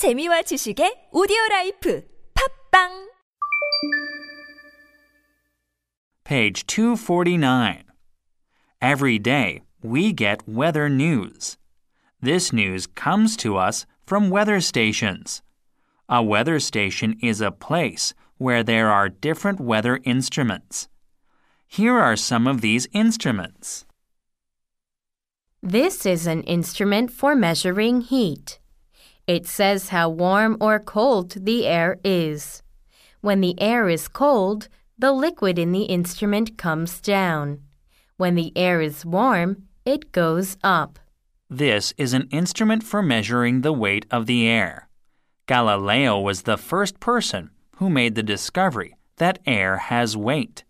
재미와 지식의 오디오 라이프 팟빵 Page 249 Every day we get weather news. This news comes to us from weather stations. A weather station is a place where there are different weather instruments. Here are some of these instruments. This is an instrument for measuring heat. It says how warm or cold the air is. When the air is cold, the liquid in the instrument comes down. When the air is warm, it goes up. This is an instrument for measuring the weight of the air. Galileo was the first person who made the discovery that air has weight.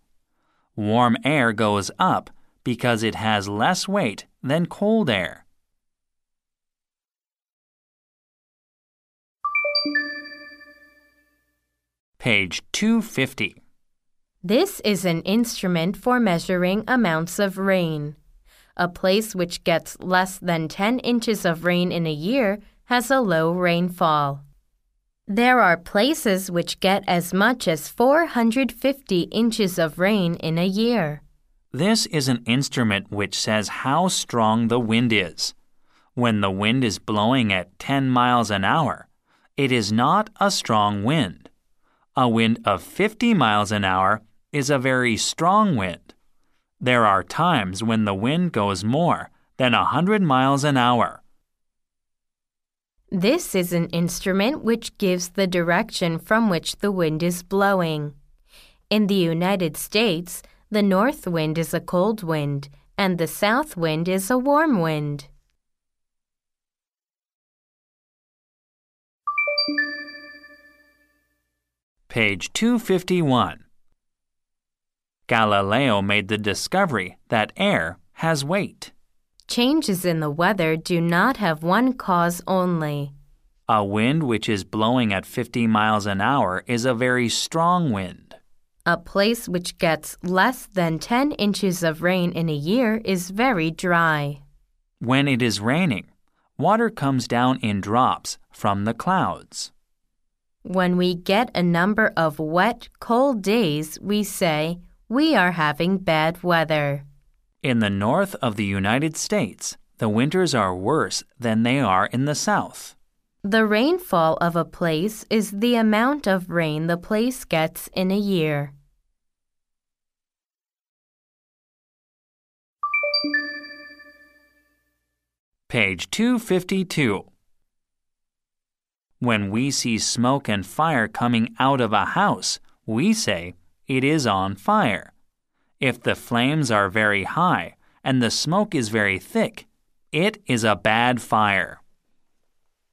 Warm air goes up because it has less weight than cold air. Page 250. This is an instrument for measuring amounts of rain. A place which gets less than 10 inches of rain in a year has a low rainfall. There are places which get as much as 450 inches of rain in a year. This is an instrument which says how strong the wind is. When the wind is blowing at 10 miles an hour, it is not a strong wind. A wind of 50 miles an hour is a very strong wind. There are times when the wind goes more than a 100 miles an hour. This is an instrument which gives the direction from which the wind is blowing. In the United States, the north wind is a cold wind and the south wind is a warm wind. Page 251. Galileo made the discovery that air has weight. Changes in the weather do not have one cause only. A wind which is blowing at 50 miles an hour is a very strong wind. A place which gets less than 10 inches of rain in a year is very dry. When it is raining, water comes down in drops from the clouds. When we get a number of wet, cold days, we say, we are having bad weather. In the north of the United States, the winters are worse than they are in the south. The rainfall of a place is the amount of rain the place gets in a year. Page 252. When we see smoke and fire coming out of a house, we say, it is on fire. If the flames are very high and the smoke is very thick, it is a bad fire.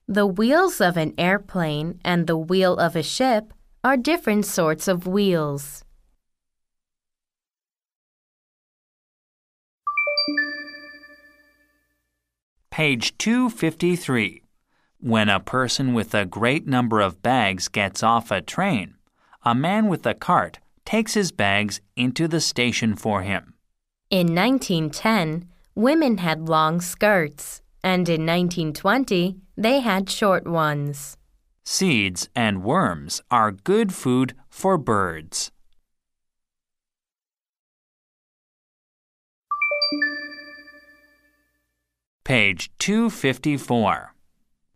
The wheels of an airplane and the wheel of a ship are different sorts of wheels. Page 253. When a person with a great number of bags gets off a train, a man with a cart takes his bags into the station for him. In 1910, women had long skirts, and in 1920, they had short ones. Seeds and worms are good food for birds. Page 254.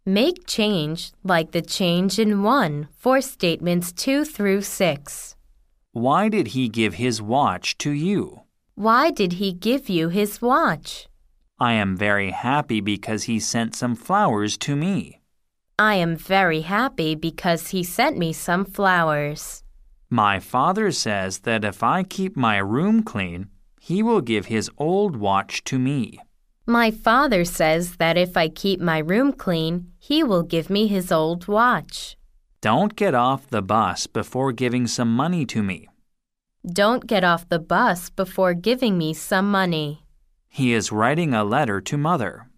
Make change like the change in 1 for statements 2 through 6. Why did he give his watch to you? Why did he give you his watch? I am very happy because he sent some flowers to me. I am very happy because he sent me some flowers. My father says that if I keep my room clean, he will give his old watch to me. My father says that if I keep my room clean, he will give me his old watch. Don't get off the bus before giving some money to me. Don't get off the bus before giving me some money. He is writing a letter to mother.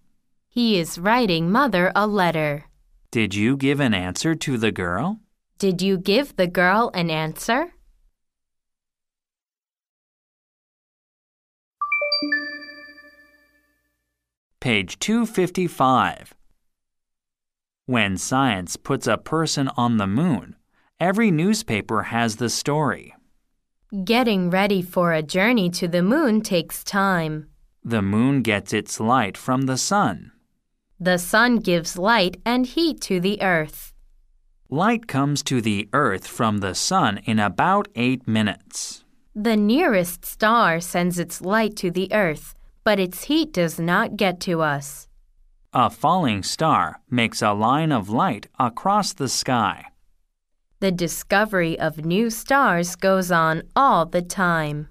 He is writing mother a letter. Did you give an answer to the girl? Did you give the girl an answer? Page 255. When science puts a person on the moon, every newspaper has the story. Getting ready for a journey to the moon takes time. The moon gets its light from the sun. The sun gives light and heat to the earth. Light comes to the earth from the sun in about eight minutes. The nearest star sends its light to the earth, but its heat does not get to us. A falling star makes a line of light across the sky. The discovery of new stars goes on all the time.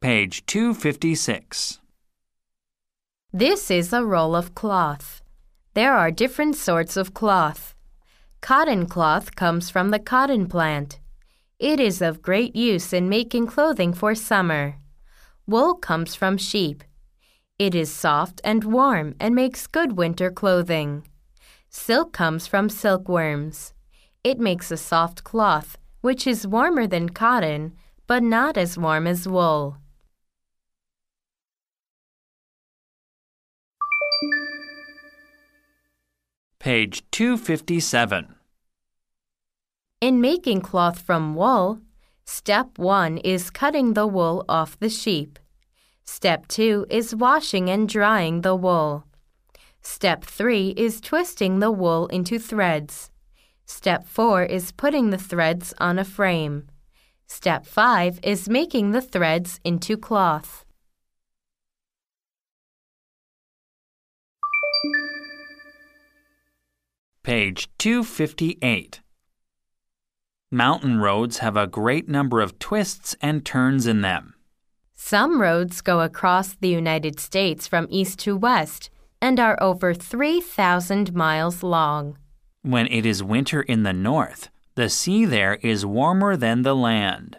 Page 256. This is a roll of cloth. There are different sorts of cloth. Cotton cloth comes from the cotton plant. It is of great use in making clothing for summer. Wool comes from sheep. It is soft and warm and makes good winter clothing. Silk comes from silkworms. It makes a soft cloth, which is warmer than cotton, but not as warm as wool. Page 257. In making cloth from wool, step 1 is cutting the wool off the sheep. Step 2 is washing and drying the wool. Step 3 is twisting the wool into threads. Step 4 is putting the threads on a frame. Step 5 is making the threads into cloth. Page 258. Mountain roads have a great number of twists and turns in them. Some roads go across the United States from east to west and are over 3,000 miles long. When it is winter in the north, the sea there is warmer than the land.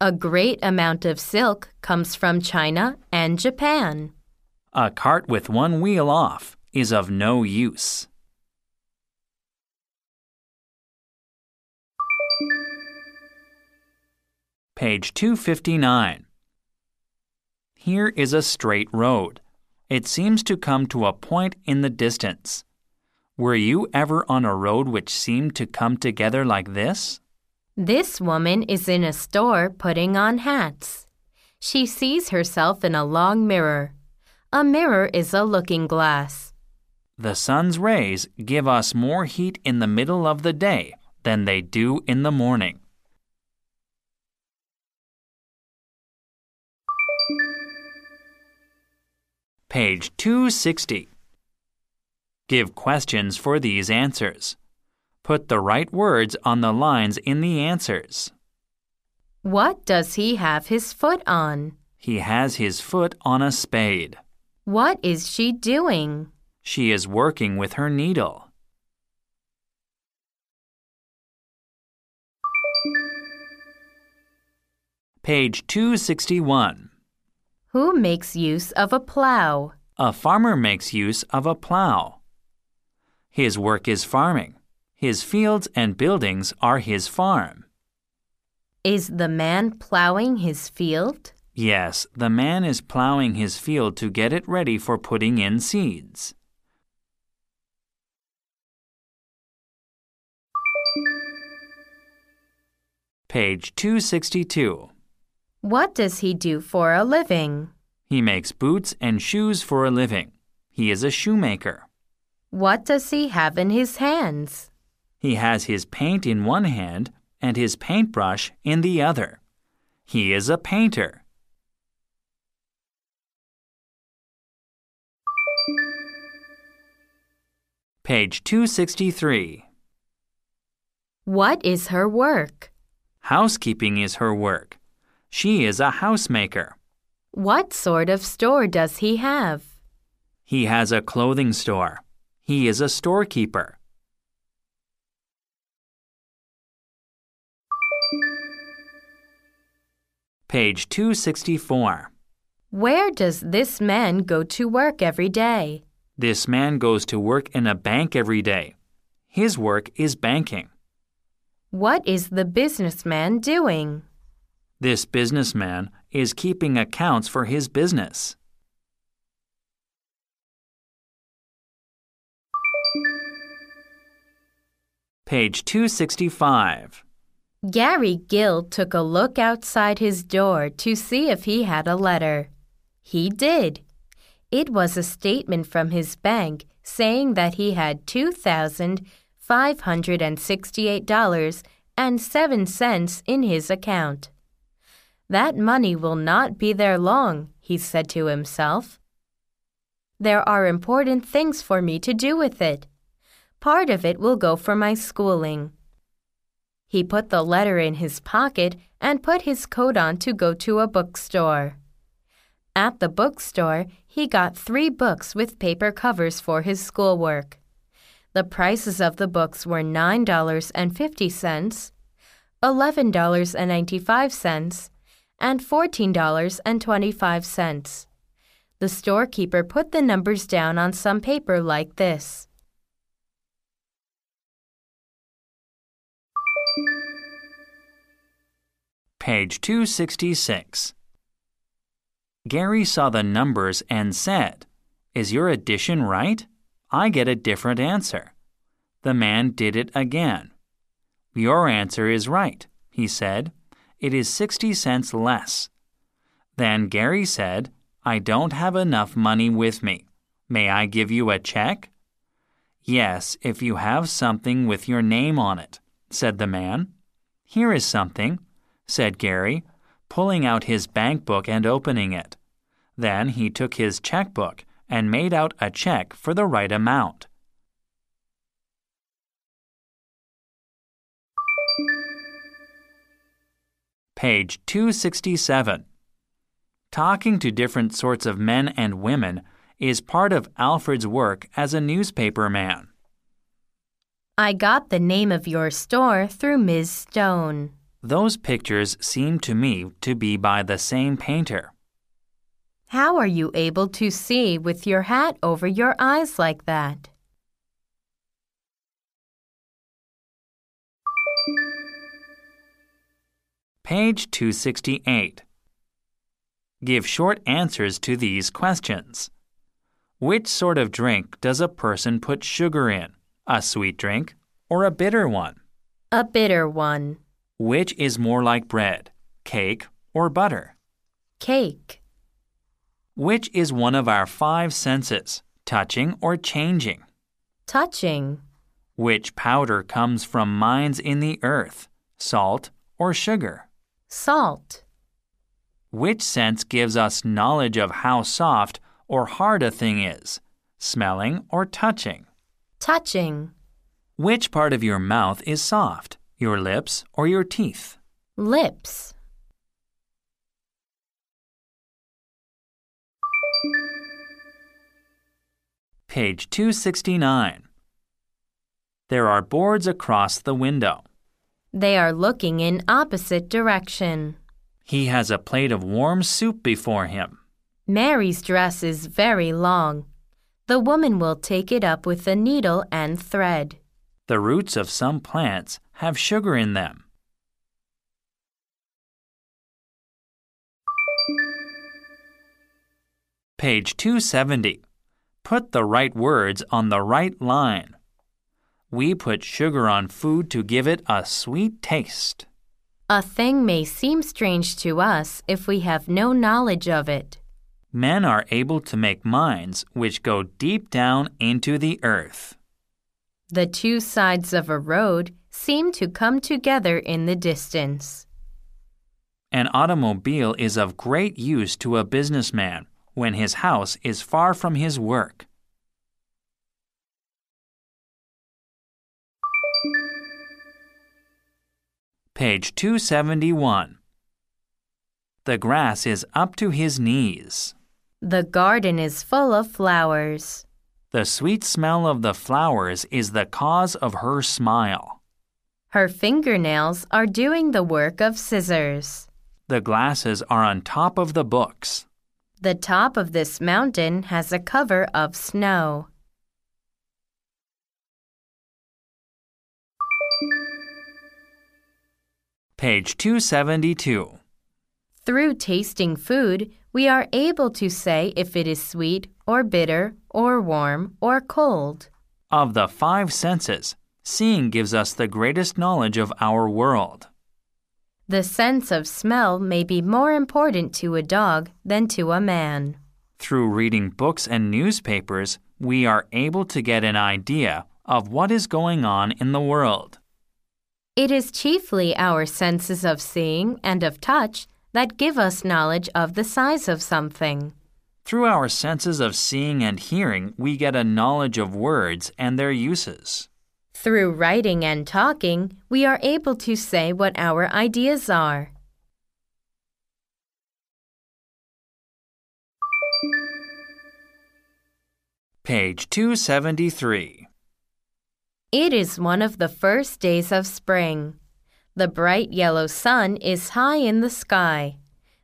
A great amount of silk comes from China and Japan. A cart with one wheel off is of no use. Page 259. Here is a straight road. It seems to come to a point in the distance. Were you ever on a road which seemed to come together like this? This woman is in a store putting on hats. She sees herself in a long mirror. A mirror is a looking glass. The sun's rays give us more heat in the middle of the day than they do in the morning. Page 260. Give questions for these answers. Put the right words on the lines in the answers. What does he have his foot on? He has his foot on a spade. What is she doing? She is working with her needle. Page 261. Who makes use of a plow? A farmer makes use of a plow. His work is farming. His fields and buildings are his farm. Is the man plowing his field? Yes, the man is plowing his field to get it ready for putting in seeds. Page 262. What does he do for a living? He makes boots and shoes for a living. He is a shoemaker. What does he have in his hands? He has his paint in one hand and his paintbrush in the other. He is a painter. Page 263. What is her work? Housekeeping is her work. She is a housemaker. What sort of store does he have? He has a clothing store. He is a storekeeper. Page 264. Where does this man go to work every day? This man goes to work in a bank every day. His work is banking. What is the businessman doing? This businessman is keeping accounts for his business. Page 265. Gary Gill took a look outside his door to see if he had a letter. He did. It was a statement from his bank saying that he had $2,568.07 in his account. That money will not be there long, he said to himself. There are important things for me to do with it. Part of it will go for my schooling. He put the letter in his pocket and put his coat on to go to a bookstore. At the bookstore, he got three books with paper covers for his schoolwork. The prices of the books were $9.50, $11.95, and $14.25. The storekeeper put the numbers down on some paper like this. Page 266. Gary saw the numbers and said, Is your addition right? I get a different answer. The man did it again. Your answer is right, he said. It is 60 cents less. Then Gary said, I don't have enough money with me. May I give you a check? Yes, if you have something with your name on it, said the man. Here is something, said Gary, pulling out his bank book and opening it. Then he took his checkbook and made out a check for the right amount. Page 267. Talking to different sorts of men and women is part of Alfred's work as a newspaper man. I got the name of your store through Ms. Stone. Those pictures seem to me to be by the same painter. How are you able to see with your hat over your eyes like that? Page 268. Give short answers to these questions. Which sort of drink does a person put sugar in? A sweet drink or a bitter one? A bitter one. Which is more like bread, cake, or butter? Cake. Which is one of our five senses, touching or changing? Touching. Which powder comes from mines in the earth, salt or sugar? Salt. Which sense gives us knowledge of how soft or hard a thing is, smelling or touching? Touching. Which part of your mouth is soft, your lips or your teeth? Lips. Page 269. There are boards across the window. They are looking in opposite direction. He has a plate of warm soup before him. Mary's dress is very long. The woman will take it up with a needle and thread. The roots of some plants have sugar in them. Page 270. Put the right words on the right line. We put sugar on food to give it a sweet taste. A thing may seem strange to us if we have no knowledge of it. Men are able to make mines which go deep down into the earth. The two sides of a road seem to come together in the distance. An automobile is of great use to a businessman when his house is far from his work. Page 271. The grass is up to his knees. The garden is full of flowers. The sweet smell of the flowers is the cause of her smile. Her fingernails are doing the work of scissors. The glasses are on top of the books. The top of this mountain has a cover of snow. Page 272. Through tasting food, we are able to say if it is sweet or bitter or warm or cold. Of the five senses, seeing gives us the greatest knowledge of our world. The sense of smell may be more important to a dog than to a man. Through reading books and newspapers, we are able to get an idea of what is going on in the world. It is chiefly our senses of seeing and of touch that give us knowledge of the size of something. Through our senses of seeing and hearing, we get a knowledge of words and their uses. Through writing and talking, we are able to say what our ideas are. Page 273. It is one of the first days of spring. The bright yellow sun is high in the sky.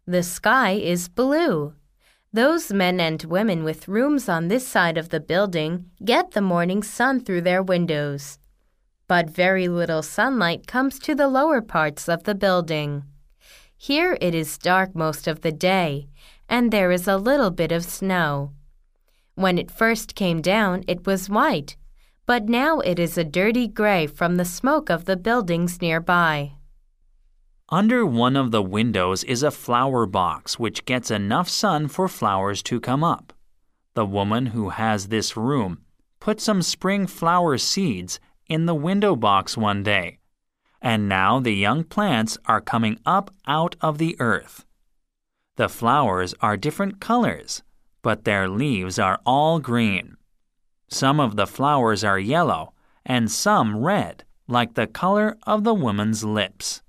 The sky is blue. Those men and women with rooms on this side of the building get the morning sun through their windows. But very little sunlight comes to the lower parts of the building. Here it is dark most of the day, and there is a little bit of snow. When it first came down, it was white, but now it is a dirty gray from the smoke of the buildings nearby. Under one of the windows is a flower box which gets enough sun for flowers to come up. The woman who has this room put some spring flower seeds in the window box one day, and now the young plants are coming up out of the earth. The flowers are different colors but their leaves are all green. Some of the flowers are yellow and some red, like the color of the woman's lips.